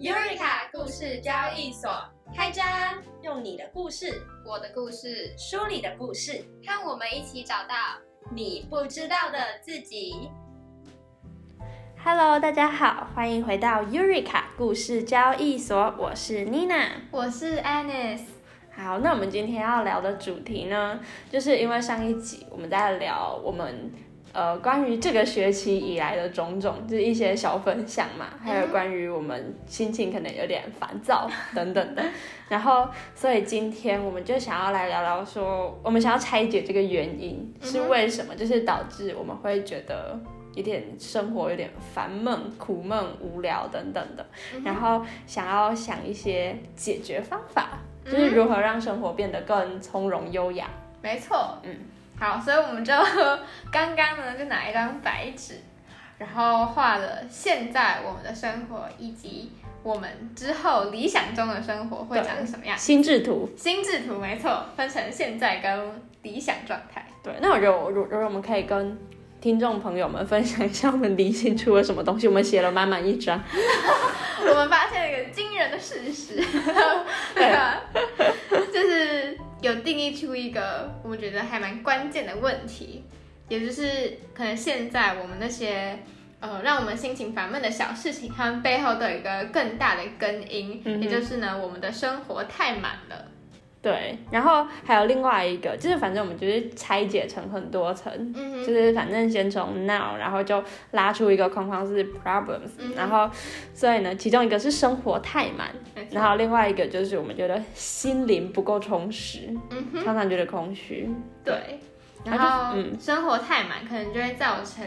Eureka 故事交易所开张，用你的故事，我的故事，书里的故事，和我们一起找到你不知道的自己。Hello，大家好，欢迎回到 Eureka 故事交易所，我是 Nina，我是 Anis。好，那我们今天要聊的主题呢，就是因为上一集我们在聊我们。呃，关于这个学期以来的种种，就是一些小分享嘛，还有关于我们心情可能有点烦躁等等的。然后，所以今天我们就想要来聊聊，说我们想要拆解这个原因是为什么，就是导致我们会觉得有点生活有点烦闷、苦闷、无聊等等的。然后想要想一些解决方法，就是如何让生活变得更从容优雅。没错，嗯。好，所以我们就刚刚呢，就拿一张白纸，然后画了现在我们的生活，以及我们之后理想中的生活会长什么样。心智图，心智图，没错，分成现在跟理想状态。对，那我觉得，如如果我们可以跟听众朋友们分享一下，我们理清出了什么东西。我们写了满满一张，我们发现了一个惊人的事实，对吧，就是。有定义出一个我们觉得还蛮关键的问题，也就是可能现在我们那些呃让我们心情烦闷的小事情，它们背后都有一个更大的根因，也就是呢我们的生活太满了。对，然后还有另外一个，就是反正我们就是拆解成很多层，嗯就是反正先从 now，然后就拉出一个框框是 problems，然后所以呢，其中一个是生活太满，然后另外一个就是我们觉得心灵不够充实，常常觉得空虚。对，然后嗯生活太满可能就会造成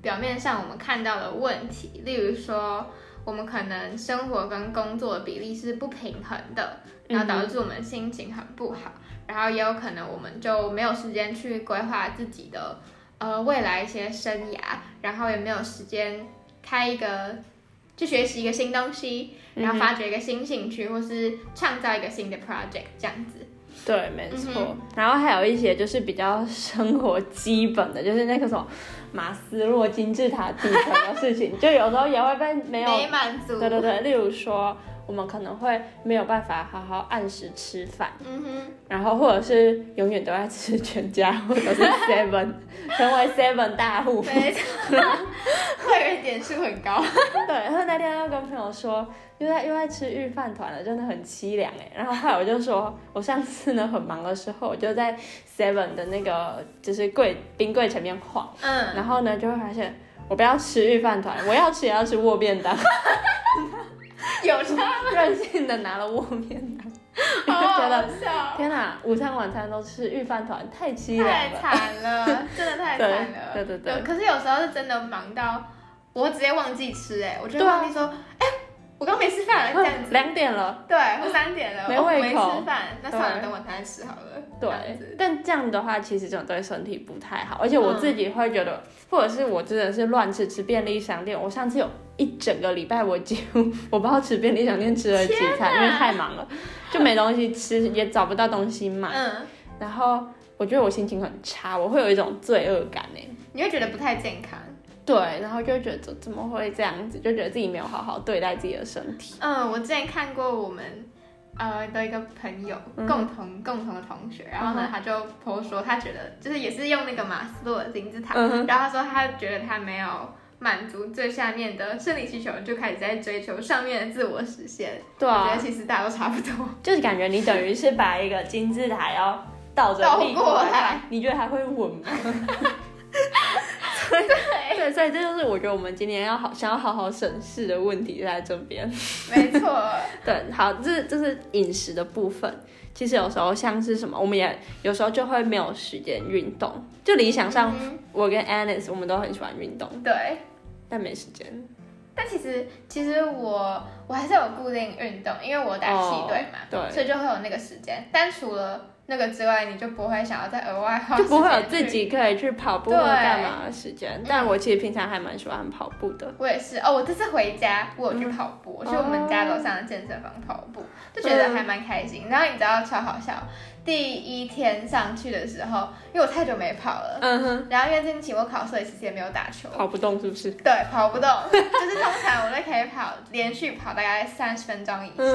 表面上我们看到的问题，例如说。我们可能生活跟工作的比例是不平衡的，然后导致我们心情很不好，然后也有可能我们就没有时间去规划自己的呃未来一些生涯，然后也没有时间开一个去学习一个新东西，然后发掘一个新兴趣，或是创造一个新的 project 这样子。对，没错。然后还有一些就是比较生活基本的，就是那个什么。马斯洛金字塔底层的事情，就有时候也会被没有满足。对对对，例如说，我们可能会没有办法好好按时吃饭，嗯哼，然后或者是永远都在吃全家或者是 seven，成为 seven 大户，没错，会员点数很高。对，然后那天又跟朋友说。又在又在吃御饭团了，真的很凄凉哎。然后后来我就说，我上次呢很忙的时候，我就在 Seven 的那个就是柜冰柜前面晃，嗯，然后呢就会发现，我不要吃御饭团，我要吃也要吃握便当，有差任性的拿了窝面男，我 觉得天哪，午餐晚餐都吃御饭团，太凄凉了，太惨了，真的太惨了，对对对。可是有时候是真的忙到，我直接忘记吃哎，我就忘记说，哎。我刚没吃饭了，这样子。两点了。对，或三点了，没胃口。没吃饭，那算了，等晚餐吃好了。对。但这样的话，其实这种对身体不太好，而且我自己会觉得，或者是我真的是乱吃，吃便利商店。我上次有一整个礼拜，我几乎我不知道吃便利商店吃了几餐，因为太忙了，就没东西吃，也找不到东西买。嗯。然后我觉得我心情很差，我会有一种罪恶感呢。你会觉得不太健康。对，然后就觉得怎么会这样子，就觉得自己没有好好对待自己的身体。嗯，我之前看过我们呃的一个朋友，共同共同的同学，然后呢，他就婆说他觉得就是也是用那个马斯洛的金字塔，然后他说他觉得他没有满足最下面的生理需求，就开始在追求上面的自我实现。对啊，我觉得其实大家都差不多，就是感觉你等于是把一个金字塔要倒着倒过来，你觉得还会稳吗？对，所以这就是我觉得我们今年要好想要好好审视的问题在这边。没错，对，好，这这是饮食的部分。其实有时候像是什么，我们也有时候就会没有时间运动。就理想上，我跟 Anis 我们都很喜欢运动，对，但没时间。但其实其实我我还是有固定运动，因为我打气队嘛，对，所以就会有那个时间。但除了那个之外，你就不会想要再额外花，就不会有自己可以去跑步或干嘛的时间。但我其实平常还蛮喜欢跑步的。我也是哦，我这次回家我有去跑步，我去我们家楼上的健身房跑步，就觉得还蛮开心。然后你知道超好笑。第一天上去的时候，因为我太久没跑了，嗯哼，然后因为最近期末考，所以其实也没有打球，跑不动是不是？对，跑不动，就是通常我都可以以跑连续跑大概三十分钟以上。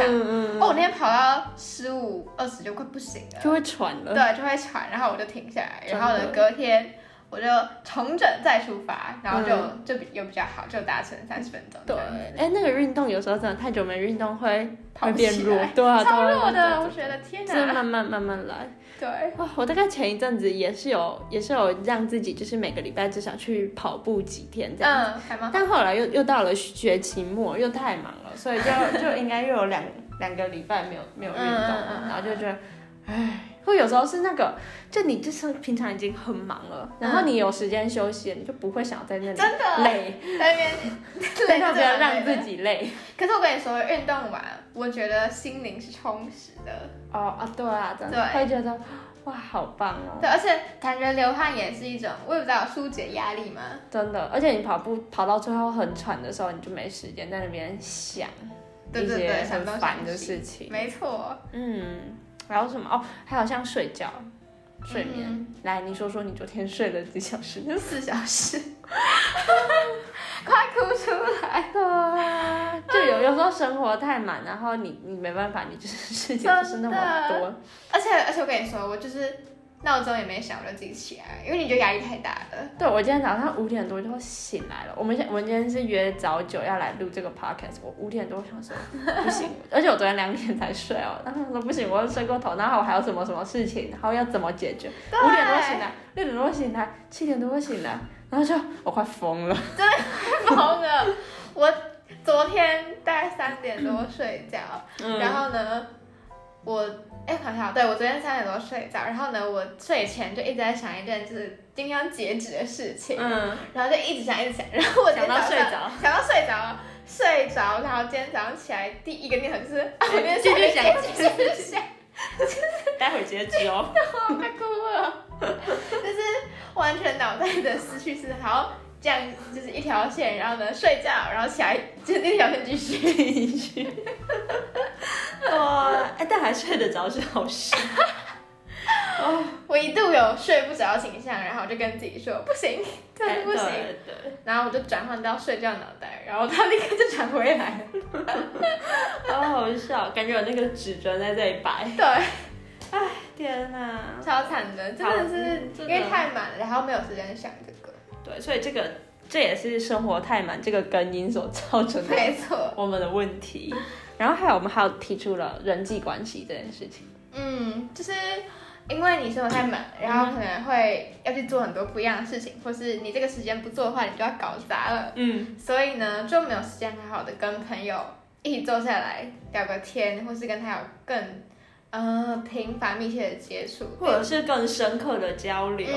哦，我那天跑到十五二十就快不行了，就会喘了。对，就会喘，然后我就停下来，然后呢，隔天。我就重整再出发，然后就就比又比较好，就达成三十分钟。对，哎，那个运动有时候真的太久没运动会会变弱，对啊，超弱的，我觉得天哪，慢慢慢慢来。对，哇，我大概前一阵子也是有也是有让自己就是每个礼拜至少去跑步几天这样子，但后来又又到了学期末，又太忙了，所以就就应该又有两两个礼拜没有没有运动，然后就觉得，唉。会有时候是那个，就你就是平常已经很忙了，然后你有时间休息，你就不会想在那里真的累，在那边累到不要让自己累。可是我跟你说，运动完，我觉得心灵是充实的。哦啊，对啊，真的会觉得哇，好棒哦。对，而且感觉流汗也是一种，我也不知道疏解压力吗？真的，而且你跑步跑到最后很喘的时候，你就没时间在那边想一些很烦的事情。没错，嗯。还有什么哦？还有像睡觉、睡眠。来，你说说你昨天睡了几小时？四小时，快哭出来！了，就有有时候生活太满，然后你你没办法，你就是事情就是那么多。而且而且我跟你说，我就是。闹钟也没响，我就自己起来，因为你觉得压力太大了。对，我今天早上五点多就醒来了。我们现我们今天是约早九要来录这个 podcast，我五点多想说不行，而且我昨天两点才睡哦。然后说不行，我要睡过头，然后我还有什么什么事情，然后要怎么解决？五点多醒来，六点多醒来，七点多醒来，然后就我快疯了，真的快疯了。我昨天大概三点多睡觉，然后呢，我。哎，好像对我昨天三点多睡着，然后呢，我睡前就一直在想一件就是今天要截止的事情，嗯，然后就一直想，一直想，然后我想到睡着，想到睡着，睡着，然后今天早上起来第一个念头就是，我今天想，继续想，待会截止哦，快哭了，就是完全脑袋的思绪是好。这样就是一条线，然后呢睡觉，然后起来就那条线继续继续。哇，哎，但还睡得着是好事。哦，我一度有睡不着倾向，然后我就跟自己说不行，真的不行。对。然后我就转换到睡觉脑袋，然后它立刻就转回来了。好好笑，感觉有那个指针在这里摆。对。哎，天哪，超惨的，真的是因为太满了，然后没有时间想这个。对，所以这个这也是生活太满这个根因所造成的，没错，我们的问题。然后还有我们还有提出了人际关系这件事情。嗯，就是因为你生活太满，然后可能会要去做很多不一样的事情，或是你这个时间不做的话，你就要搞砸了。嗯，所以呢就没有时间好好的跟朋友一起坐下来聊个天，或是跟他有更。呃，频繁密切的接触，或者是更深刻的交流，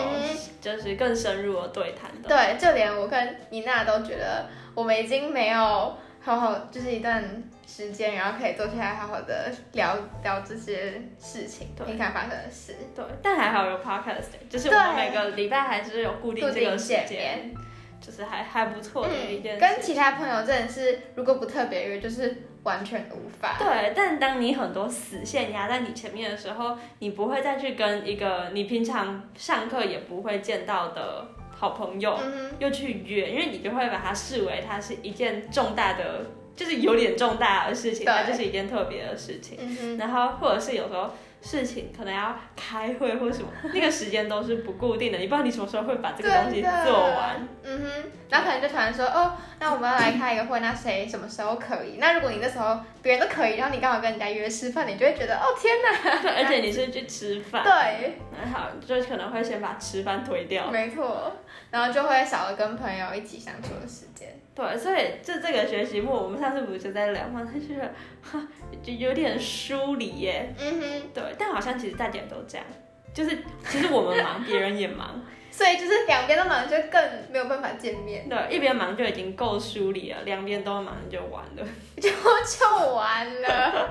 就是更深入的对谈的。对，就连我跟妮娜都觉得，我们已经没有好好，就是一段时间，然后可以坐下来好好的聊聊这些事情，平常发生的事。对，但还好有 podcast，就是我们每个礼拜还是有固定这个时间。就是还还不错的一件，跟其他朋友真的是，如果不特别约，就是完全无法。对，但当你很多死线压在你前面的时候，你不会再去跟一个你平常上课也不会见到的好朋友又去约，因为你就会把它视为它是一件重大的，就是有点重大的事情，它就是一件特别的事情。然后或者是有时候。事情可能要开会或什么，那个时间都是不固定的，你不知道你什么时候会把这个东西做完。嗯哼，然后可能就突然说，哦，那我们要来开一个会，那谁什么时候可以？那如果你那时候别人都可以，然后你刚好跟人家约吃饭，你就会觉得，哦天哪！对，而且你是去吃饭。对。好，就可能会先把吃饭推掉。没错，然后就会少了跟朋友一起相处的时间。对，所以就这个学习末，我们上次不是就在聊吗？他觉得哈，就有点疏离耶。嗯哼。对，但好像其实大家都这样，就是其实我们忙，别人也忙，所以就是两边都忙，就更没有办法见面。对，一边忙就已经够疏离了，两边都忙就完了，就就完了。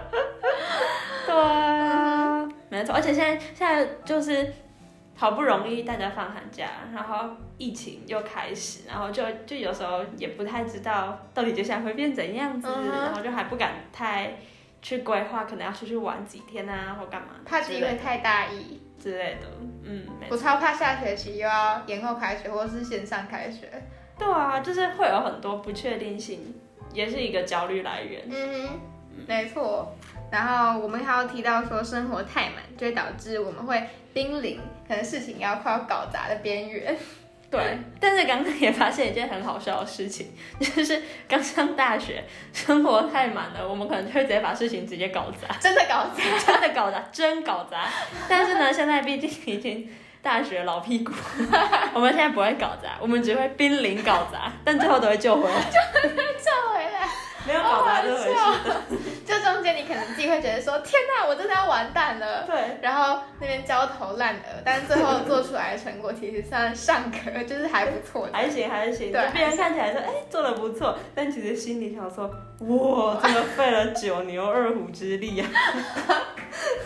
对，没错，而且现在现在就是。好不容易大家放寒假，然后疫情又开始，然后就就有时候也不太知道到底接下来会变怎样子，然后就还不敢太去规划，可能要出去玩几天啊，或干嘛，怕自己会太大意之类的。嗯，我超怕下学期又要延后开学，或是线上开学。对啊，就是会有很多不确定性也是一个焦虑来源。嗯哼，没错。然后我们还要提到说，生活太满就会导致我们会濒临可能事情要快要搞砸的边缘。对，但是刚刚也发现一件很好笑的事情，就是刚上大学，生活太满了，我们可能就会直接把事情直接搞砸，真的搞砸，真的搞砸，真搞砸。但是呢，现在毕竟已经大学老屁股，我们现在不会搞砸，我们只会濒临搞砸，但最后都会救回来，救回来。没有搞砸这回事，就中间你可能自己会觉得说，天哪，我真的要完蛋了。对。然后那边焦头烂额，但是最后做出来的成果其实算尚可，就是还不错。还行还行。对。别人看起来说，哎，做的不错，但其实心里想说，哇，真的费了九牛二虎之力啊，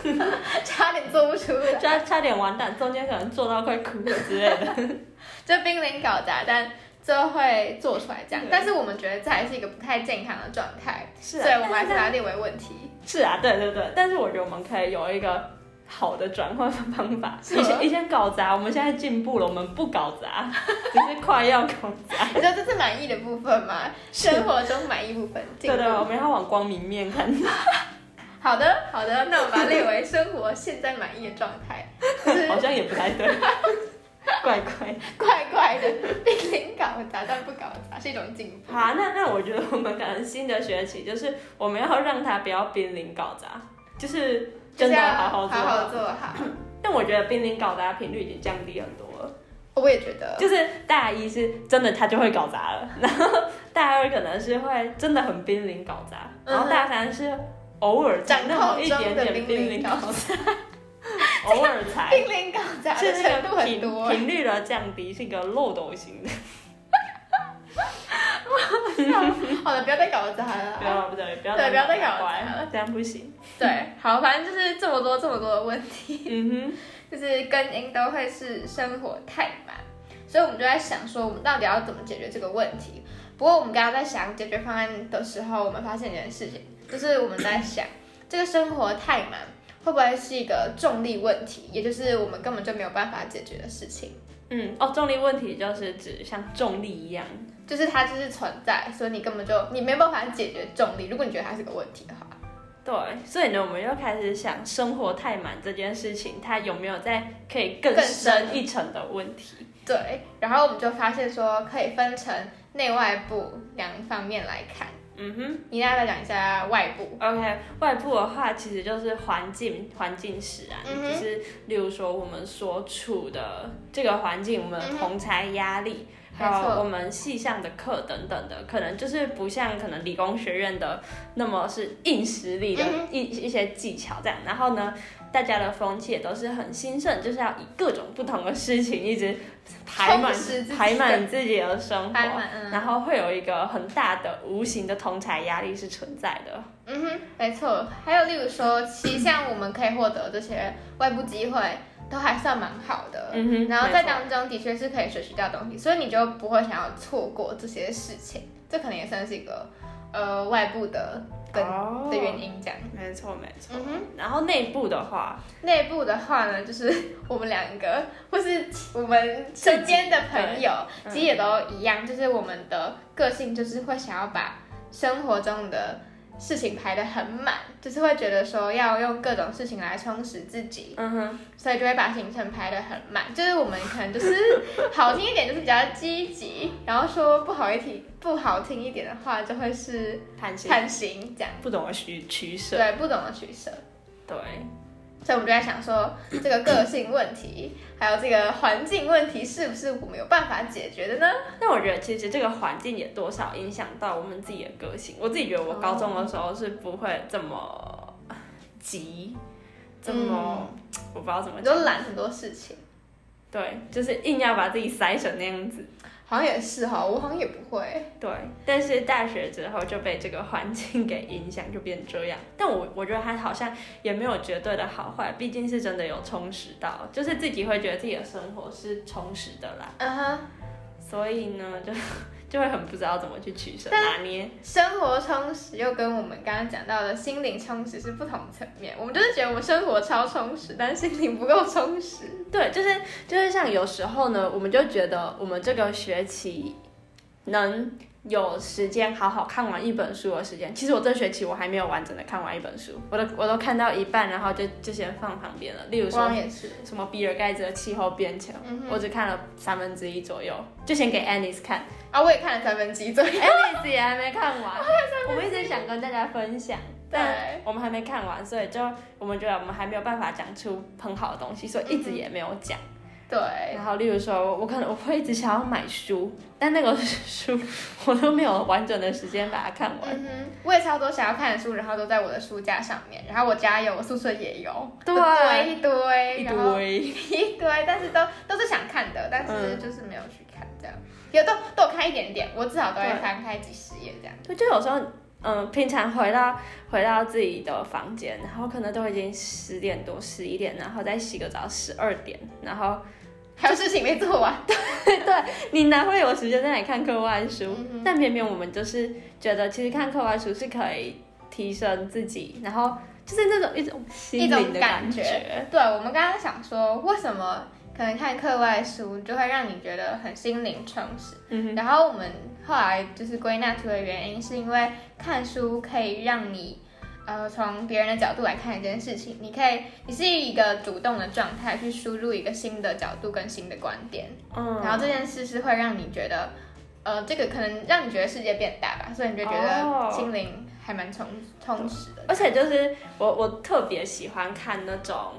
差点做不出来，差差点完蛋，中间可能做到快哭了之类的，就濒临搞砸，但。就会做出来这样，但是我们觉得这还是一个不太健康的状态，所以我们还是把它列为问题。是啊，对对对，但是我觉得我们可以有一个好的转换方法。以前以前搞砸，我们现在进步了，我们不搞砸，只是快要搞砸。你说这是满意的部分吗？生活中满意部分。对对，我们要往光明面看。好的好的，那我们把它列为生活现在满意的状态。好像也不太对。怪怪怪怪的，濒临搞砸但不搞砸是一种进步。好，那那我觉得我们可能新的学期就是我们要让他不要濒临搞砸，就是真的好好做好做好。但我觉得濒临搞砸频率已经降低很多了。我也觉得，就是大一是真的他就会搞砸了，然后大二可能是会真的很濒临搞砸，然后大三是偶尔掌控一点点濒临搞砸。偶尔才，濒临搞砸的程度很多，频率的降低是一个漏斗型的。好了，不要再搞砸了。不要，不对，不要，对，不要再搞砸了，这样不行。对，好，反正就是这么多这么多的问题，嗯哼，就是根因都会是生活太满，所以我们就在想说，我们到底要怎么解决这个问题？不过我们刚刚在想解决方案的时候，我们发现一件事情，就是我们在想这个生活太满。会不会是一个重力问题，也就是我们根本就没有办法解决的事情？嗯，哦，重力问题就是指像重力一样，就是它就是存在，所以你根本就你没办法解决重力。如果你觉得它是个问题的话，对，所以呢，我们又开始想生活太满这件事情，它有没有在可以更深一层的问题？对，然后我们就发现说，可以分成内外部两方面来看。嗯哼，你大概讲一下外部。OK，外部的话其实就是环境，环境使然，就是例如说我们所处的这个环境，我们的同才压力，还有我们系上的课等等的，可能就是不像可能理工学院的那么是硬实力的一一些技巧这样。然后呢？大家的风气也都是很兴盛，就是要以各种不同的事情一直排满排满自己的生活，然后会有一个很大的无形的同财压力是存在的。嗯哼，没错。还有例如说，其实像我们可以获得这些外部机会，都还算蛮好的。嗯哼，然后在当中的确是可以学习到东西，所以你就不会想要错过这些事情。这可能也算是一个呃外部的。的的原因这样，没错没错。嗯哼，然后内部的话，内部的话呢，就是 我们两个或是我们身边的朋友，其实也都一样，就是我们的个性就是会想要把生活中的。事情排得很满，就是会觉得说要用各种事情来充实自己，嗯哼，所以就会把行程排得很满。就是我们可能就是好听一点就是比较积极，然后说不好一点不好听一点的话就会是贪心贪心这样，不懂得取取舍，对，不懂得取舍，对。所以我们就在想说，这个个性问题，还有这个环境问题，是不是我们有办法解决的呢？那我觉得其实这个环境也多少影响到我们自己的个性。我自己觉得我高中的时候是不会这么急，这么我不知道怎么，就懒很多事情。对，就是硬要把自己塞成那样子。好像也是哈，我好像也不会。对，但是大学之后就被这个环境给影响，就变这样。但我我觉得他好像也没有绝对的好坏，毕竟是真的有充实到，就是自己会觉得自己的生活是充实的啦。嗯哼。所以呢，就。就会很不知道怎么去取舍拿捏。生活充实又跟我们刚刚讲到的心灵充实是不同层面。我们就是觉得我们生活超充实，但心灵不够充实。对，就是就是像有时候呢，我们就觉得我们这个学期能有时间好好看完一本书的时间。其实我这学期我还没有完整的看完一本书，我都我都看到一半，然后就就先放旁边了。例如说什么比尔盖茨的气候变迁，我只看了三分之一左右，就先给 Anis 看。啊，我也看了三分之一左右，Anis 也还没看完。我们一直想跟大家分享，但我们还没看完，所以就我们觉得我们还没有办法讲出很好的东西，所以一直也没有讲。对，然后例如说，我可能我会一直想要买书，但那个 书我都没有完整的时间把它看完。嗯哼，我也超多想要看的书，然后都在我的书架上面，然后我家有，我宿舍也有，对，一堆，一堆，一堆，但是都都是想看的，但是就是没有去看，这样，有都都有看一点点，我至少都会翻开几十页这样。对，就有时候，嗯，平常回到回到自己的房间，然后可能都已经十点多、十一点，然后再洗个澡，十二点，然后。还有事情没做完，对对，你哪会有时间在那里看课外书？但偏偏我们就是觉得，其实看课外书是可以提升自己，然后就是那种一种一种感觉。对，我们刚刚想说，为什么可能看课外书就会让你觉得很心灵充实？嗯然后我们后来就是归纳出的原因，是因为看书可以让你。呃，从别人的角度来看一件事情，你可以，你是一个主动的状态去输入一个新的角度跟新的观点，嗯，然后这件事是会让你觉得，呃，这个可能让你觉得世界变大吧，所以你就觉得心灵还蛮充充实的。而且就是我我特别喜欢看那种。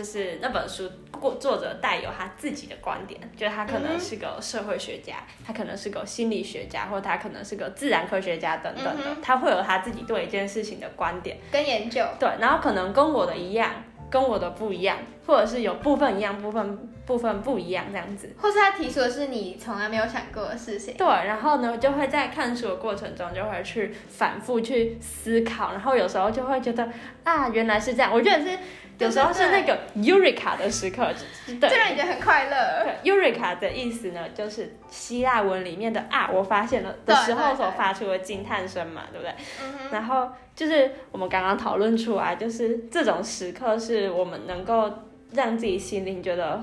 就是那本书，过作者带有他自己的观点，就是他可能是个社会学家，他可能是个心理学家，或者他可能是个自然科学家等等的，他会有他自己对一件事情的观点跟研究。对，然后可能跟我的一样，跟我的不一样，或者是有部分一样，部分部分不一样这样子，或是他提出的是你从来没有想过的事情。对，然后呢，就会在看书的过程中就会去反复去思考，然后有时候就会觉得啊，原来是这样。我觉得是。有时候是那个 Eureka 的时刻，对，让你觉得很快乐。对，Eureka 的意思呢，就是希腊文里面的啊，我发现了的时候所发出的惊叹声嘛，对不对？嗯然后就是我们刚刚讨论出来，就是这种时刻是我们能够让自己心灵觉得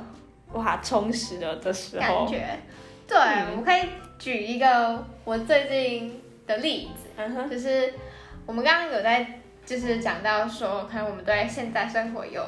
哇充实了的时候。感觉，对，我可以举一个我最近的例子，就是我们刚刚有在。就是讲到说，可能我们对现在生活有，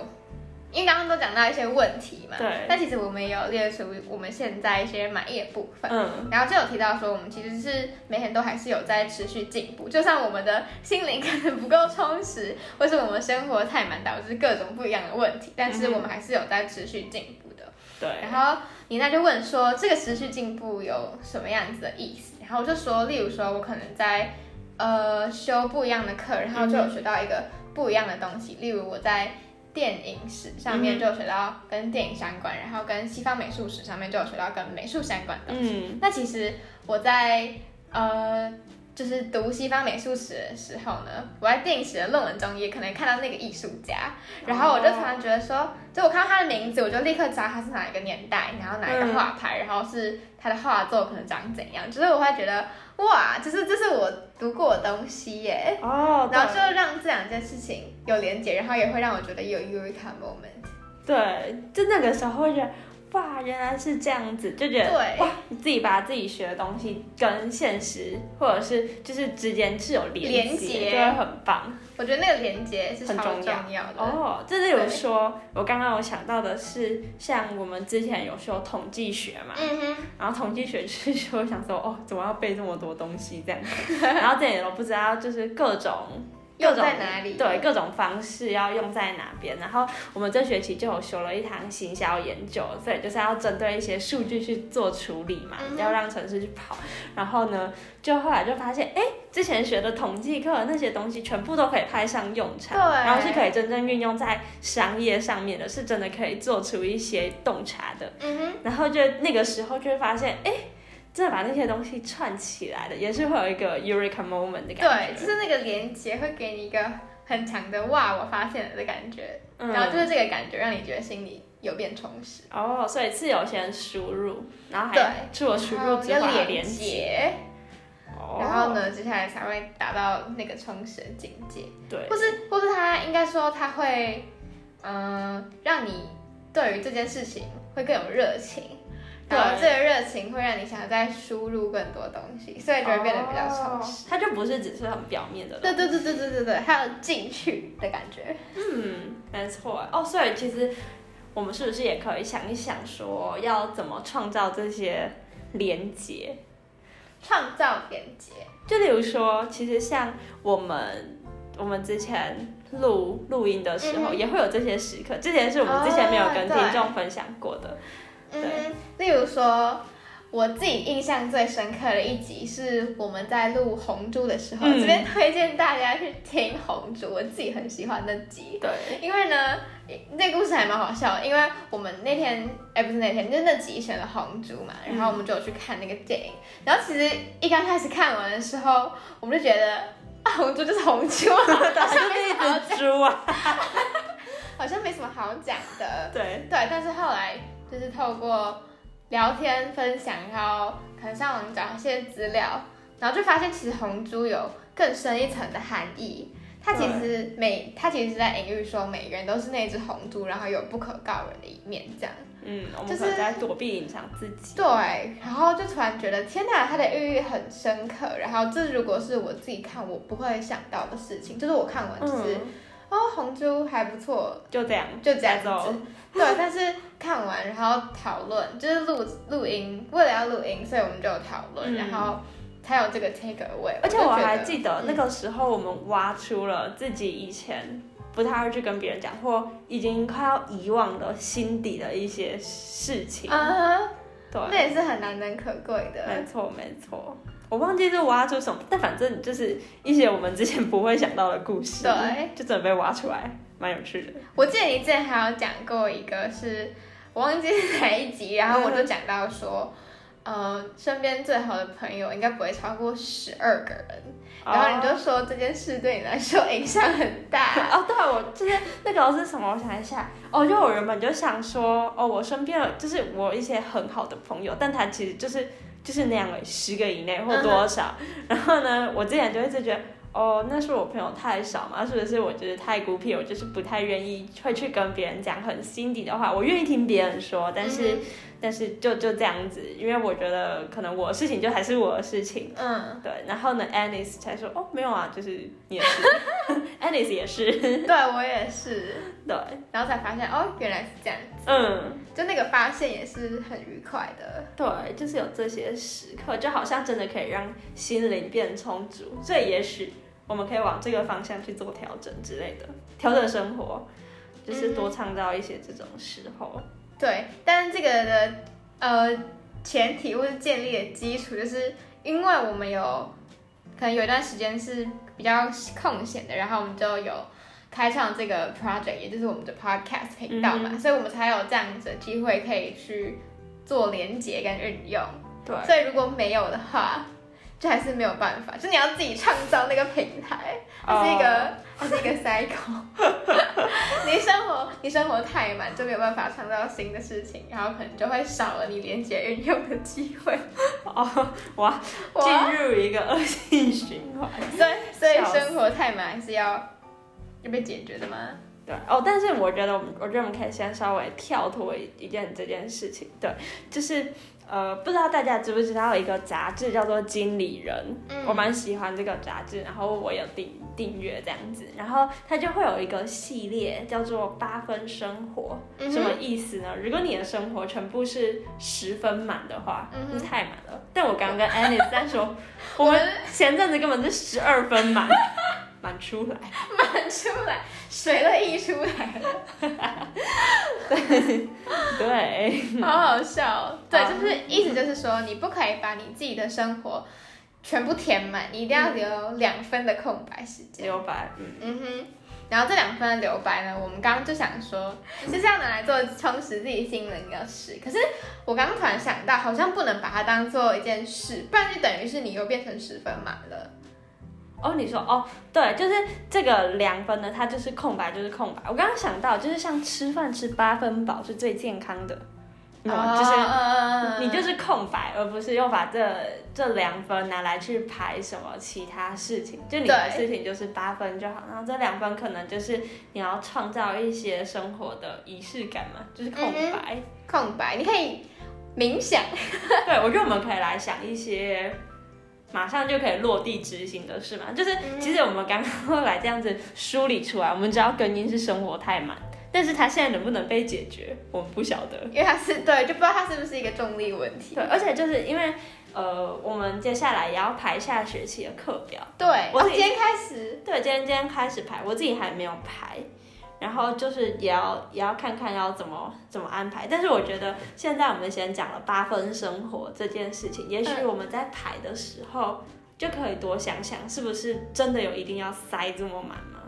因为刚刚都讲到一些问题嘛，对。但其实我们也有列出我们现在一些满意的部分，嗯。然后就有提到说，我们其实是每天都还是有在持续进步，就算我们的心灵可能不够充实，或是我们生活太满，导致各种不一样的问题，但是我们还是有在持续进步的。对。然后你那就问说，这个持续进步有什么样子的意思？然后我就说，例如说我可能在。呃，修不一样的课，然后就有学到一个不一样的东西。例如我在电影史上面就有学到跟电影相关，然后跟西方美术史上面就有学到跟美术相关的东西。那其实我在呃。就是读西方美术史的时候呢，我在电影史的论文中也可能看到那个艺术家，然后我就突然觉得说，就我看到他的名字，我就立刻知道他是哪一个年代，然后哪一个画派，然后是他的画作可能长怎样，就是我会觉得哇，就是这是我读过的东西耶，哦，然后就让这两件事情有连结，然后也会让我觉得有 Eureka moment，对，就那个时候会觉得。哇，原来是这样子，就觉得哇，你自己把自己学的东西跟现实或者是就是之间是有连接，就会很棒。我觉得那个连接是很重要的哦。这是有说，我刚刚有想到的是，像我们之前有说统计学嘛，嗯哼，然后统计学是说想说哦，怎么要背这么多东西这样，然后这也都不知道，就是各种。用在哪里？对，各种方式要用在哪边。然后我们这学期就有修了一堂行销研究，所以就是要针对一些数据去做处理嘛，要让城市去跑。然后呢，就后来就发现，哎，之前学的统计课那些东西全部都可以派上用场，然后是可以真正运用在商业上面的，是真的可以做出一些洞察的。嗯哼。然后就那个时候就会发现，哎。真的把那些东西串起来的，也是会有一个 Eureka moment 的感觉。对，就是那个连接会给你一个很强的哇，我发现了的感觉。嗯。然后就是这个感觉让你觉得心里有变充实。哦，所以自由先输入，然后还自我输入之后连接。哦。然后呢，接下来才会达到那个充实的境界。对。或是，或是他应该说他会，嗯，让你对于这件事情会更有热情。然后这个热情会让你想再输入更多东西，所以就会变得比较充实。它就不是只是很表面的。对对对对对对对，还有进去的感觉。嗯，没错。哦，所以其实我们是不是也可以想一想，说要怎么创造这些连接？创造连接，就例如说，其实像我们我们之前录录音的时候，也会有这些时刻。之前是我们之前没有跟听众分享过的。嗯，例如说，我自己印象最深刻的一集是我们在录红猪的时候，这边推荐大家去听红猪，我自己很喜欢那集。对，因为呢，那故事还蛮好笑，因为我们那天，哎，不是那天，就那集选了红猪嘛，然后我们就有去看那个电影，然后其实一刚开始看完的时候，我们就觉得啊，红猪就是红猪，好像没什么好猪啊，好像没什么好讲的。对。对，但是后来。就是透过聊天分享，然后可能上网找一些资料，然后就发现其实红猪有更深一层的含义。它其实每它其实是在隐喻说，每个人都是那只红猪，然后有不可告人的一面，这样。嗯，我们是在躲避隐藏自己。对，然后就突然觉得，天哪，它的寓意很深刻。然后这如果是我自己看，我不会想到的事情，就是我看完就是。哦，红猪还不错，就这样，就这样子。对，但是看完然后讨论，就是录录音，为了要录音，所以我们就有讨论，然后才有这个 take away。而且我还记得那个时候，我们挖出了自己以前不太会去跟别人讲，或已经快要遗忘的心底的一些事情。啊，对，那也是很难能可贵的。没错，没错。我忘记是挖出什么，但反正就是一些我们之前不会想到的故事，对，就准备挖出来，蛮有趣的。我记得你之前还有讲过一个，是我忘记是哪一集，然后我就讲到说，呃，身边最好的朋友应该不会超过十二个人，然后你就说这件事对你来说影响很大。哦，对，我就是那个是什么？我想一下，哦，就我原本就想说，哦，我身边就是我一些很好的朋友，但他其实就是。就是那样十个以内或多少，然后呢，我之前就一直觉得，哦，那是我朋友太少嘛，是不是我觉得太孤僻，我就是不太愿意会去跟别人讲很心底的话，我愿意听别人说，但是。但是就就这样子，因为我觉得可能我的事情就还是我的事情，嗯，对。然后呢，Anis 才说，哦，没有啊，就是你也是，Anis 也是，对我也是，对。然后才发现，哦，原来是这样子，嗯，就那个发现也是很愉快的，对，就是有这些时刻，就好像真的可以让心灵变充足，所以也许我们可以往这个方向去做调整之类的，调整生活，就是多创造一些这种时候。对，但是这个的呃前提或是建立的基础，就是因为我们有可能有一段时间是比较空闲的，然后我们就有开创这个 project，也就是我们的 podcast 频道嘛，所以我们才有这样子的机会可以去做连接跟运用。对，所以如果没有的话。这还是没有办法，就你要自己创造那个平台，它是一个，它是一个 cycle。你生活，你生活太满，就没有办法创造新的事情，然后可能就会少了你连接运用的机会。哦，哇，进入一个恶性循环。所以，所以生活太满还是要要被解决的吗？对，哦，但是我觉得，我们我觉得我们可以先稍微跳脱一件这件事情，对，就是。呃，不知道大家知不知道有一个杂志叫做《经理人》，我蛮喜欢这个杂志，然后我有订订阅这样子，然后它就会有一个系列叫做八分生活，什么意思呢？如果你的生活全部是十分满的话，是太满了。但我刚刚跟 Annie 在说，我们前阵子根本是十二分满。满出来，满出来，水都溢出来了。对对，好好笑。对，就是意思就是说，你不可以把你自己的生活全部填满，你一定要留两分的空白时间。留白，嗯嗯哼。然后这两分的留白呢，我们刚刚就想说，就是要拿来做充实自己心灵的事。可是我刚刚突然想到，好像不能把它当做一件事，不然就等于是你又变成十分满了。哦，你说哦，对，就是这个两分呢，它就是空白，就是空白。我刚刚想到，就是像吃饭吃八分饱是最健康的，就是你就是空白，而不是又把这这两分拿来去排什么其他事情。就你的事情就是八分就好，然后这两分可能就是你要创造一些生活的仪式感嘛，就是空白，空白。你可以，冥想。对，我觉得我们可以来想一些马上就可以落地执行的事嘛。就是其实我们刚刚后来这样子梳理出来，我们知道根因是生活太满，但是它现在能不能被解决，我们不晓得，因为它是对，就不知道它是不是一个重力问题。对，而且就是因为。呃，我们接下来也要排下学期的课表。对，我今天开始。对，今天今天开始排，我自己还没有排。然后就是也要也要看看要怎么怎么安排。但是我觉得现在我们先讲了八分生活这件事情，也许我们在排的时候就可以多想想，是不是真的有一定要塞这么满吗？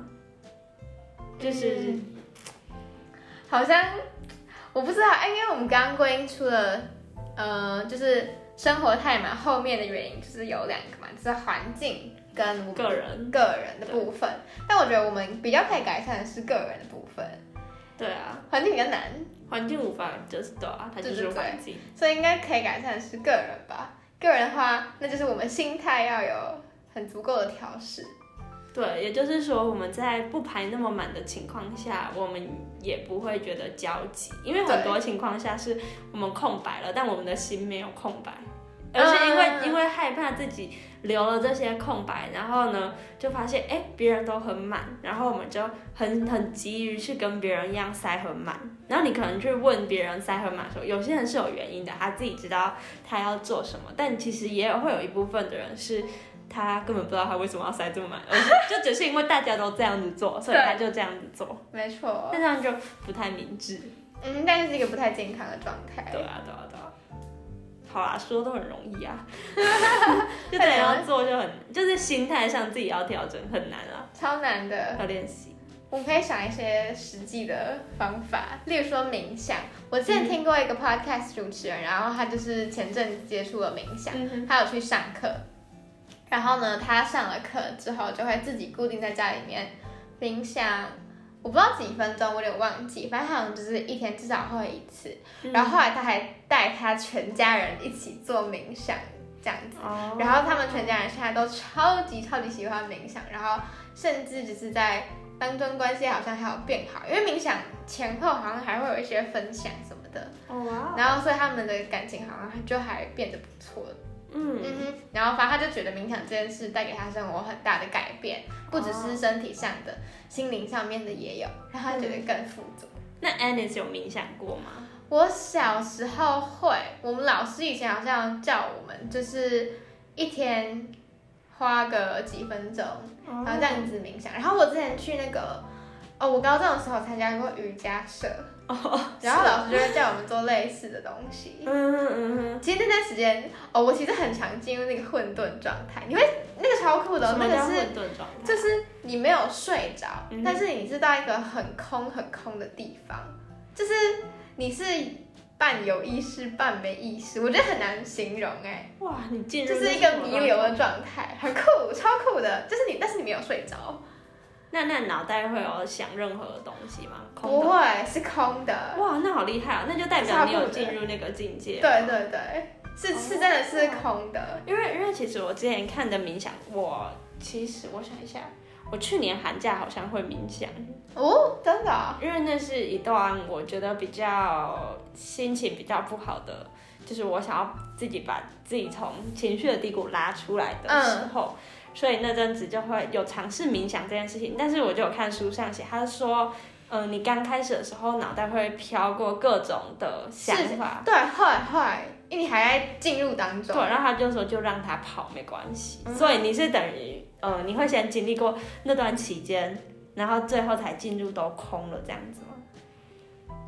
就是，好像我不知道，哎因为我们刚刚归因出了，呃，就是。生活太满，后面的原因就是有两个嘛，就是环境跟个人个人的部分。但我觉得我们比较可以改善的是个人的部分。对啊，环境比较难，环境无法就是对啊，它就是环境，所以应该可以改善的是个人吧。个人的话，那就是我们心态要有很足够的调试。对，也就是说，我们在不排那么满的情况下，我们也不会觉得焦急，因为很多情况下是我们空白了，但我们的心没有空白，而是因为因为害怕自己留了这些空白，然后呢，就发现哎，别人都很满，然后我们就很很急于去跟别人一样塞很满，然后你可能去问别人塞很满的时候，有些人是有原因的，他自己知道他要做什么，但其实也有会有一部分的人是。他根本不知道他为什么要塞这么满，就只是因为大家都这样子做，所以他就这样子做。没错，那这样就不太明智。嗯，但是一个不太健康的状态。对啊，对啊，对啊。好啦，说都很容易啊，就等要做就很，就是心态上自己要调整很难啊，超难的，要练习。我们可以想一些实际的方法，例如说冥想。我之前听过一个 podcast 主持人，然后他就是前阵子接触了冥想，他有去上课。然后呢，他上了课之后就会自己固定在家里面冥想，我不知道几分钟，我有点忘记，反正好像就是一天至少会一次。然后后来他还带他全家人一起做冥想这样子，然后他们全家人现在都超级超级喜欢冥想，然后甚至只是在当中关系好像还有变好，因为冥想前后好像还会有一些分享什么的，然后所以他们的感情好像就还变得不错。嗯嗯哼，然后反正他就觉得冥想这件事带给他生活很大的改变，不只是身体上的，心灵上面的也有，让他觉得更富足。那 Anis 有冥想过吗？我小时候会，我们老师以前好像叫我们，就是一天花个几分钟，然后这样子冥想。然后我之前去那个，哦，我高中的时候参加过瑜伽社。然后老师就会叫我们做类似的东西。嗯嗯嗯。其实那段时间，哦，我其实很常进入那个混沌状态。你会那个超酷的，那个是就是你没有睡着，但是你是到一个很空很空的地方，就是你是半有意识半没意识，我觉得很难形容哎。哇，你进入就是一个弥留的状态，很酷，超酷的，就是你，但是你没有睡着。那那脑袋会有想任何的东西吗？不会，是空的。哇，那好厉害啊！那就代表你有进入那个境界。对对对，是是真的是空的。因为因为其实我之前看的冥想，我其实我想一下，我去年寒假好像会冥想。哦，真的？因为那是一段我觉得比较心情比较不好的，就是我想要自己把自己从情绪的低谷拉出来的时候。所以那阵子就会有尝试冥想这件事情，但是我就有看书上写，他说，嗯，你刚开始的时候脑袋会飘过各种的想法，对，会会，因为你还在进入当中，对，然后他就说就让他跑没关系，所以你是等于，嗯，你会先经历过那段期间，然后最后才进入都空了这样子。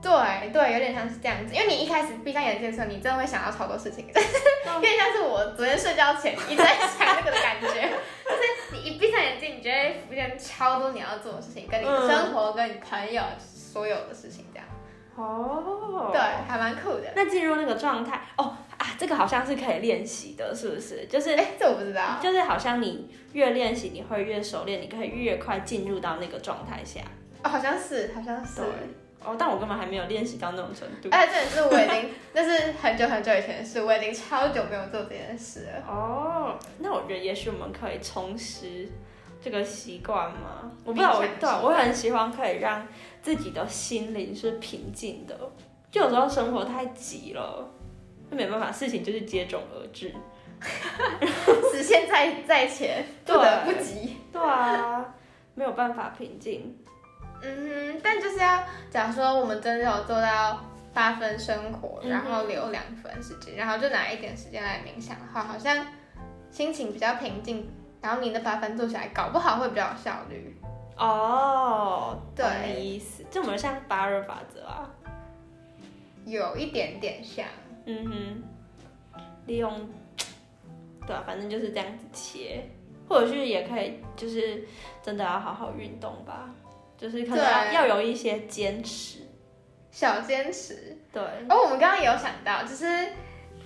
对对，有点像是这样子，因为你一开始闭上眼睛的时候，你真的会想到超多事情，有点像是我昨天睡觉前一直在想那个的感觉，就是你一闭上眼睛，你觉得浮现超多你要做的事情，跟你的生活、跟你朋友所有的事情这样。哦，对，还蛮酷的。那进入那个状态，哦啊，这个好像是可以练习的，是不是？就是，哎，这我不知道。就是好像你越练习，你会越熟练，你可以越快进入到那个状态下。哦，好像是，好像是。哦，但我根本还没有练习到那种程度。哎，这也是我已经，那是很久很久以前的事，我已经超久没有做这件事了。哦，那我觉得也许我们可以重拾这个习惯吗？我不知道，我对，我很喜欢可以让自己的心灵是平静的。就有时候生活太急了，那没办法，事情就是接踵而至，实现在在前，不得不急。对啊，没有办法平静。嗯哼，但就是要，假如说我们真的有做到八分生活，然后留两分时间，然后就拿一点时间来冥想的话，好像心情比较平静，然后你的八分做起来，搞不好会比较有效率。哦，对，意思，这么像八二法则啊？有一点点像。嗯哼，利用，对啊，反正就是这样子切，或者是也可以，就是真的要好好运动吧。就是可能要有一些坚持，小坚持。对。而我们刚刚有想到，就是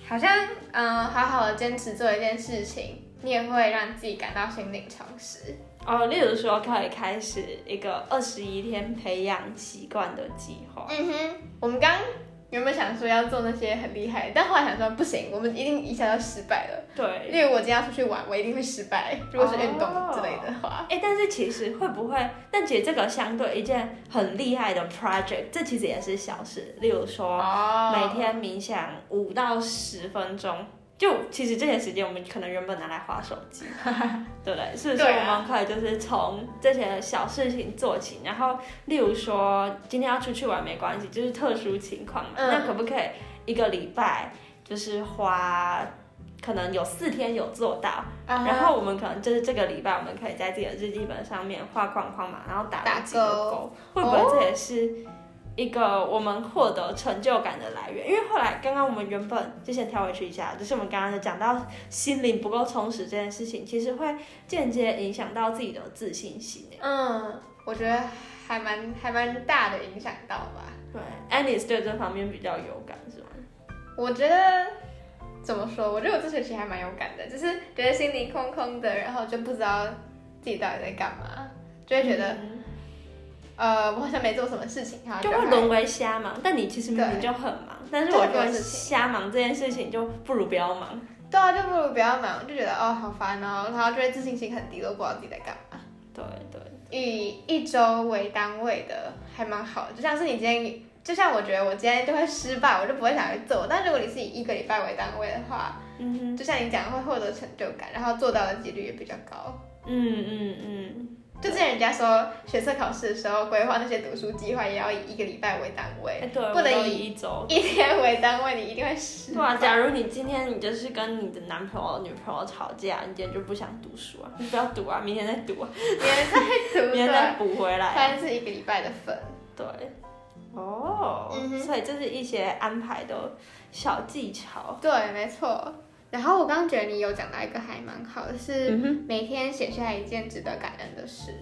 好像嗯，好好的坚持做一件事情，你也会让自己感到心灵充实。哦，例如说可以开始一个二十一天培养习惯的计划。嗯哼，我们刚。原本想说要做那些很厉害，但后来想说不行，我们一定一下就失败了。对，因为我今天要出去玩，我一定会失败。如果是运动之类的话，哎，但是其实会不会？但其实这个相对一件很厉害的 project，这其实也是小事。例如说，每天冥想五到十分钟。就其实这些时间，我们可能原本拿来划手机，对不对？是不是我们可以就是从这些小事情做起？然后，例如说今天要出去玩没关系，就是特殊情况嘛。那可不可以一个礼拜就是花，可能有四天有做到，然后我们可能就是这个礼拜，我们可以在自己的日记本上面画框框嘛，然后打几个勾，会不会这也是？一个我们获得成就感的来源，因为后来刚刚我们原本就先跳回去一下，就是我们刚刚就讲到心灵不够充实这件事情，其实会间接影响到自己的自信心。嗯，我觉得还蛮还蛮大的影响到吧。对，Annie 对这方面比较有感是吗？我觉得怎么说？我觉得我这学期还蛮有感的，就是觉得心里空空的，然后就不知道自己到底在干嘛，就会觉得。呃，我好像没做什么事情，就会沦为瞎忙。但你其实明明就很忙，但是我觉得瞎忙这件事情就不如不要忙。对啊，就不如不要忙，就觉得哦好烦哦，然后就会自信心很低，都不知道自己在干嘛。对对，以一周为单位的还蛮好，就像是你今天，就像我觉得我今天就会失败，我就不会想去做。但如果你是以一个礼拜为单位的话，嗯哼，就像你讲会获得成就感，然后做到的几率也比较高。嗯嗯嗯。就之前人家说学测考试的时候规划那些读书计划也要以一个礼拜为单位，对，不能以一周、一天为单位，你一定会失。对啊，假如你今天你就是跟你的男朋友、女朋友吵架，你今天就不想读书啊，你不要读啊，明天再读，啊，明天再读，明天再补回来。反正是一个礼拜的分。对，哦，所以这是一些安排的小技巧。对，没错。然后我刚刚觉得你有讲到一个还蛮好的，是每天写下一件值得感恩的事。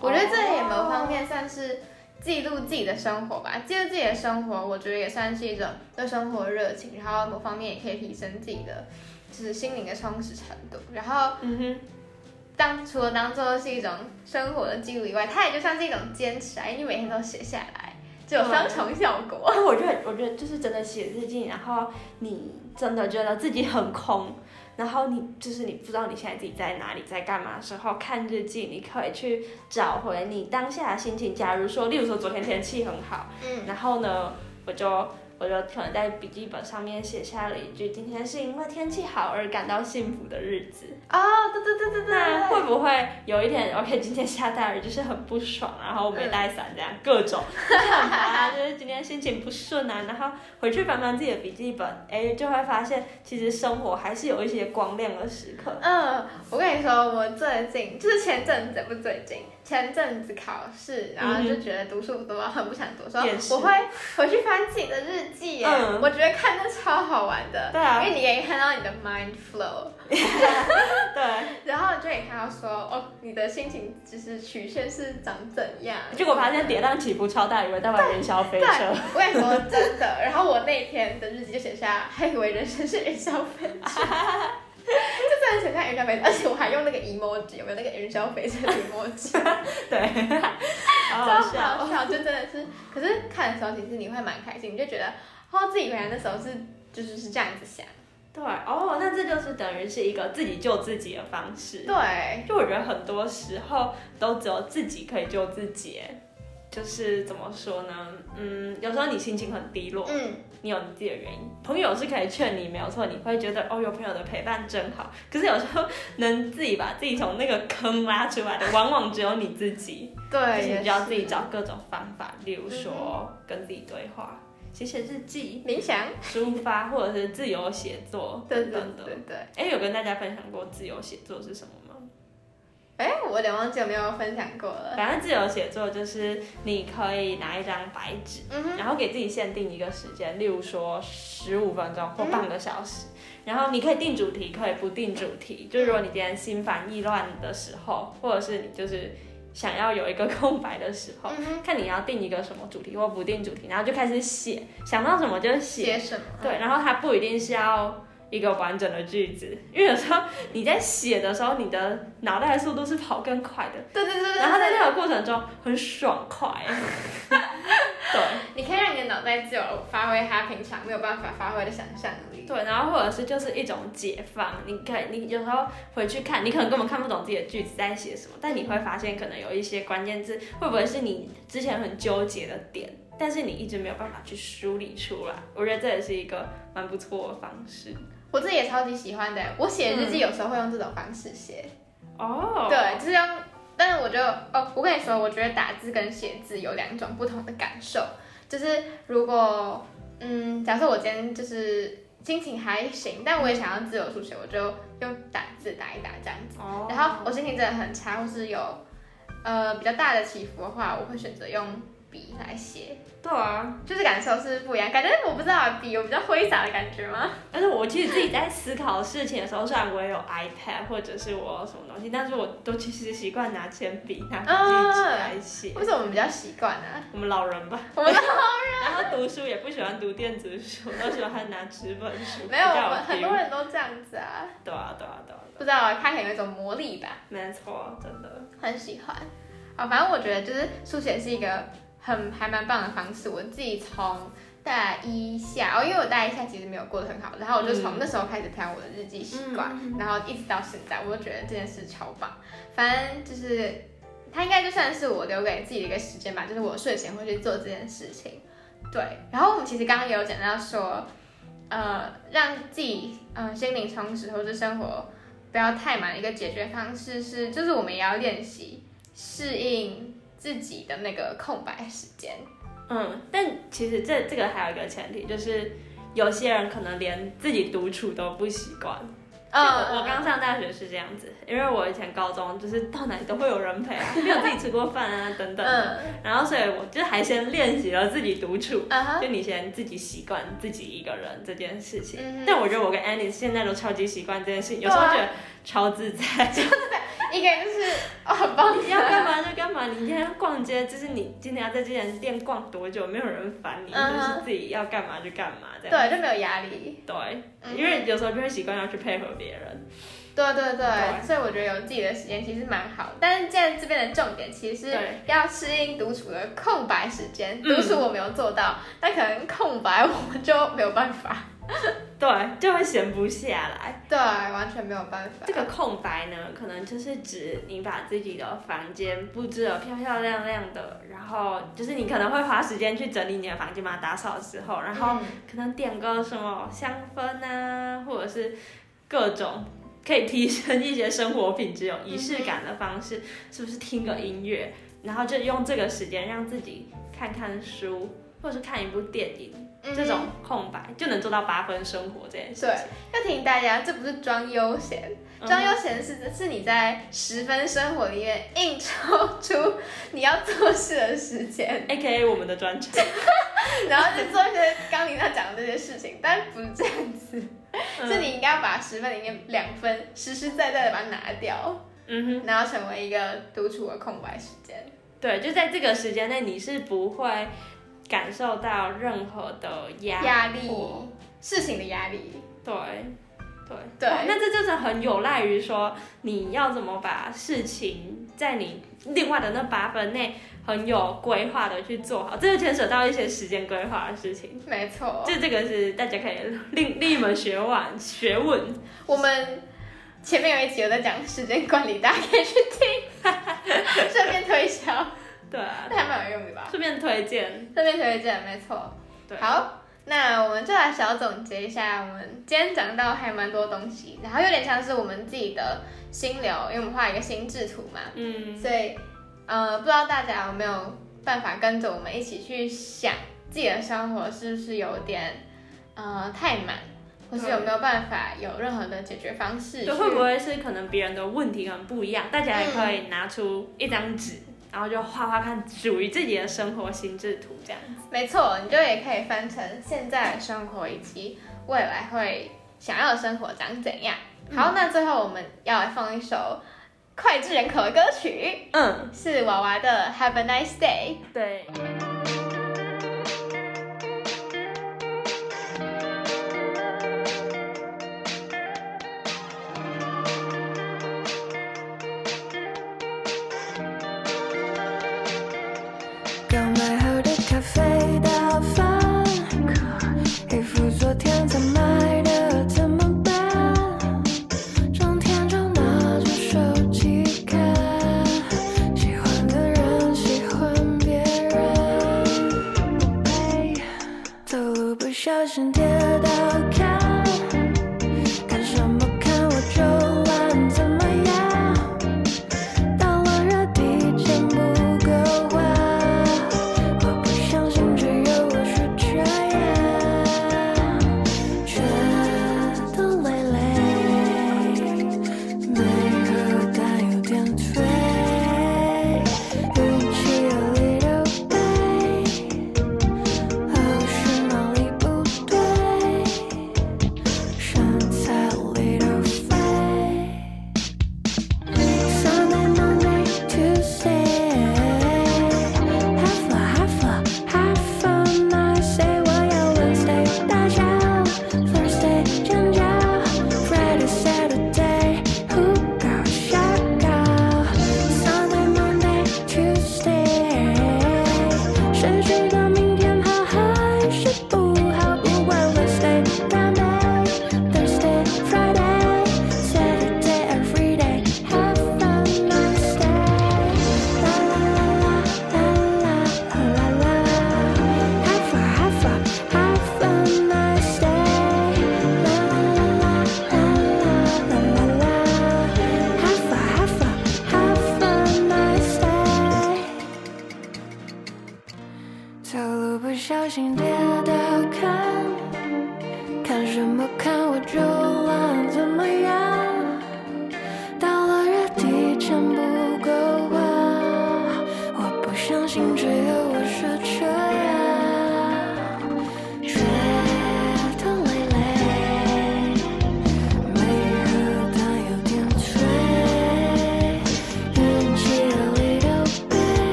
我觉得这也某方面算是记录自己的生活吧。记录自己的生活，我觉得也算是一种对生活的热情。然后某方面也可以提升自己的就是心灵的充实程度。然后，嗯哼，当除了当做是一种生活的记录以外，它也就像是一种坚持啊，因为你每天都写下来。就有双重效果。我觉得，我觉得就是真的写日记，然后你真的觉得自己很空，然后你就是你不知道你现在自己在哪里，在干嘛的时候，看日记，你可以去找回你当下的心情。假如说，例如说昨天天气很好，嗯，然后呢，我就。我就可能在笔记本上面写下了一句：“今天是因为天气好而感到幸福的日子。”哦，对对对对对。那会不会有一天，OK，今天下大雨就是很不爽，然后我没带伞，这样各种，就是今天心情不顺啊，然后回去翻翻自己的笔记本，哎，就会发现其实生活还是有一些光亮的时刻。嗯，我跟你说，我最近就是前阵子不最近。前阵子考试，然后就觉得读书不多，很不想读书。我会回去翻自己的日记，嗯，我觉得看的超好玩的，对啊，因为你可以看到你的 mind flow，对，然后就可以看到说，哦，你的心情就是曲线是长怎样。结果发现跌宕起伏超大，以为在玩云霄飞车。我跟你说真的，然后我那天的日记就写下，还以为人生是云霄飞车。就真的很像云霄飞车，而且我还用那个 emoji，有没有那个云霄飞车的 emoji？对，超好笑，就真的是。可是看的时候，其实你会蛮开心，你就觉得哦，自己原来那时候是就是是这样子想。对，哦，那这就是等于是一个自己救自己的方式。对，就我觉得很多时候都只有自己可以救自己。就是怎么说呢？嗯，有时候你心情很低落，嗯，你有你自己的原因。朋友是可以劝你，没有错，你会觉得哦，有朋友的陪伴真好。可是有时候能自己把自己从那个坑拉出来的，往往只有你自己。对，你就要自己找各种方法，例如说跟自己对话。写写日记、冥想、抒发，或者是自由写作等等的。对对。哎，有跟大家分享过自由写作是什么吗？哎，我有点忘记有没有分享过了。反正自由写作就是你可以拿一张白纸，然后给自己限定一个时间，例如说十五分钟或半个小时，然后你可以定主题，可以不定主题。就如果你今天心烦意乱的时候，或者是你就是。想要有一个空白的时候，看你要定一个什么主题或不定主题，然后就开始写，想到什么就写什么。对，然后它不一定是要一个完整的句子，因为有时候你在写的时候，你的脑袋的速度是跑更快的。对对对。然后在那个过程中很爽快。对，你可以让你的脑袋自由发挥它平常没有办法发挥的想象力。对，然后或者是就是一种解放。你可以，你有时候回去看，你可能根本看不懂自己的句子在写什么，但你会发现可能有一些关键字，会不会是你之前很纠结的点，但是你一直没有办法去梳理出来。我觉得这也是一个蛮不错的方式。我自己也超级喜欢的，我写日记有时候会用这种方式写。哦。对，就是用。但是我就哦，我跟你说，我觉得打字跟写字有两种不同的感受。就是如果嗯，假设我今天就是心情还行，但我也想要自由书写，我就用打字打一打这样子。哦。然后我心情真的很差，或是有呃比较大的起伏的话，我会选择用笔来写。对啊，就是感受是不一样，感觉我不知道笔有比较挥洒的感觉吗？但是我其实自己在思考事情的时候，虽然我也有 iPad 或者是我什么东西，但是我都其实习惯拿铅笔拿笔来写。为什么我们比较习惯呢？我们老人吧。我们老人。然后读书也不喜欢读电子书，都喜欢拿纸本书。没有，我们很多人都这样子啊。对啊，对啊，对啊。不知道啊，它很有一种魔力吧？没错，真的很喜欢。啊，反正我觉得就是书写是一个。很还蛮棒的方式，我自己从大一下哦，因为我大一下其实没有过得很好，然后我就从那时候开始培养我的日记习惯，然后一直到现在，我都觉得这件事超棒。反正就是它应该就算是我留给自己的一个时间吧，就是我睡前会去做这件事情。对，然后我们其实刚刚也有讲到说，呃，让自己嗯心灵充实或者生活不要太满的一个解决方式是，就是我们也要练习适应。自己的那个空白时间，嗯，但其实这这个还有一个前提，就是有些人可能连自己独处都不习惯。嗯，我刚上大学是这样子，因为我以前高中就是到哪里都会有人陪啊，没有自己吃过饭啊等等。嗯，然后所以我就还先练习了自己独处，就你先自己习惯自己一个人这件事情。嗯，但我觉得我跟 Annie 现在都超级习惯这件事情，有时候觉得 超自在。一个人就是哦，很棒，你要干嘛就干嘛。你今天逛街，就是你今天要在这间店逛多久，没有人烦你，就是自己要干嘛就干嘛，这样。对，就没有压力。对，因为有时候就会习惯要去配合别人。对对对，所以我觉得有自己的时间其实蛮好。但是现在这边的重点其实是要适应独处的空白时间。独处我没有做到，但可能空白我们就没有办法。对，就会闲不下来。对，完全没有办法。这个空白呢，可能就是指你把自己的房间布置的漂漂亮亮的，然后就是你可能会花时间去整理你的房间嘛，打扫的时候，然后可能点个什么香氛啊，或者是各种可以提升一些生活品质、有仪式感的方式，是不是听个音乐，然后就用这个时间让自己看看书，或者是看一部电影。这种空白就能做到八分生活这件事。对，要提醒大家，这不是装悠闲，装悠闲是是你在十分生活里面硬抽出你要做事的时间，A K A 我们的专长，然后去做一些刚你在讲的这些事情，但不是这样子，是你应该要把十分里面两分实实在在的把它拿掉，嗯哼，然后成为一个独处的空白时间。对，就在这个时间内，你是不会。感受到任何的压压力，事情的压力，对，对，对，那这就是很有赖于说你要怎么把事情在你另外的那八分内很有规划的去做好，这就牵扯到一些时间规划的事情。没错，就这个是大家可以另 另一门学问学问。我们前面有一集有在讲时间管理，大家可以去听，顺便推销。对啊，还蛮有用的吧？顺便推荐，顺便推荐，没错。对，好，那我们就来小总结一下，我们今天讲到还蛮多东西，然后有点像是我们自己的心流，因为我们画一个心智图嘛，嗯，所以呃，不知道大家有没有办法跟着我们一起去想自己的生活是不是有点呃太满。或是有没有办法有任何的解决方式？就会不会是可能别人的问题可能不一样，大家也可以拿出一张纸，然后就画画看属于自己的生活心智图这样子。没错，你就也可以分成现在的生活以及未来会想要的生活长怎样。好，那最后我们要来放一首脍炙人口的歌曲，嗯，是娃娃的 Have a Nice Day。对。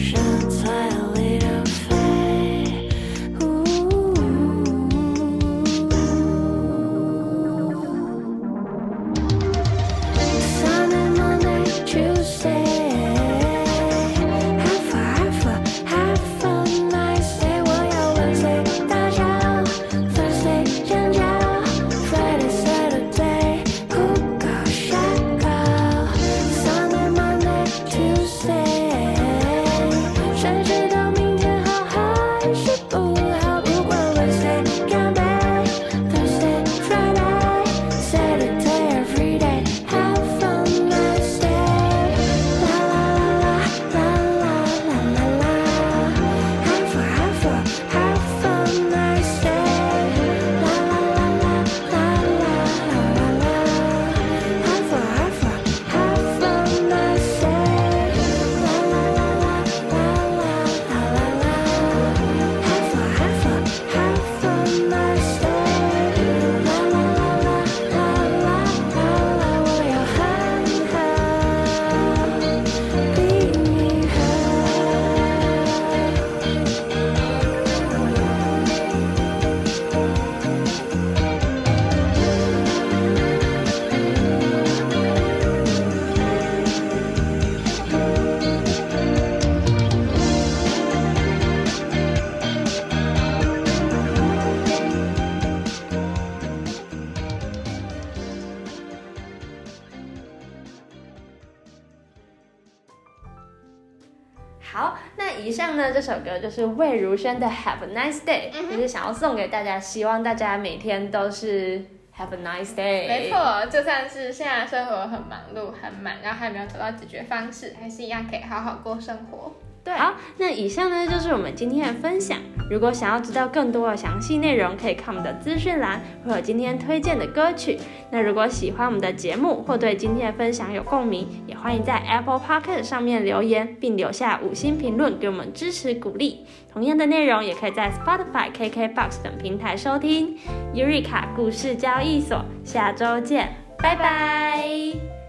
上首歌就是魏如萱的 Have a Nice Day，就是想要送给大家，希望大家每天都是 Have a Nice Day。没错，就算是现在生活很忙碌很满，然后还没有找到解决方式，还是一样可以好好过生活。好，那以上呢就是我们今天的分享。如果想要知道更多的详细内容，可以看我们的资讯栏，会有今天推荐的歌曲。那如果喜欢我们的节目，或对今天的分享有共鸣，也欢迎在 Apple Podcast 上面留言，并留下五星评论，给我们支持鼓励。同样的内容也可以在 Spotify、KKBox 等平台收听。Eureka 故事交易所，下周见，拜拜。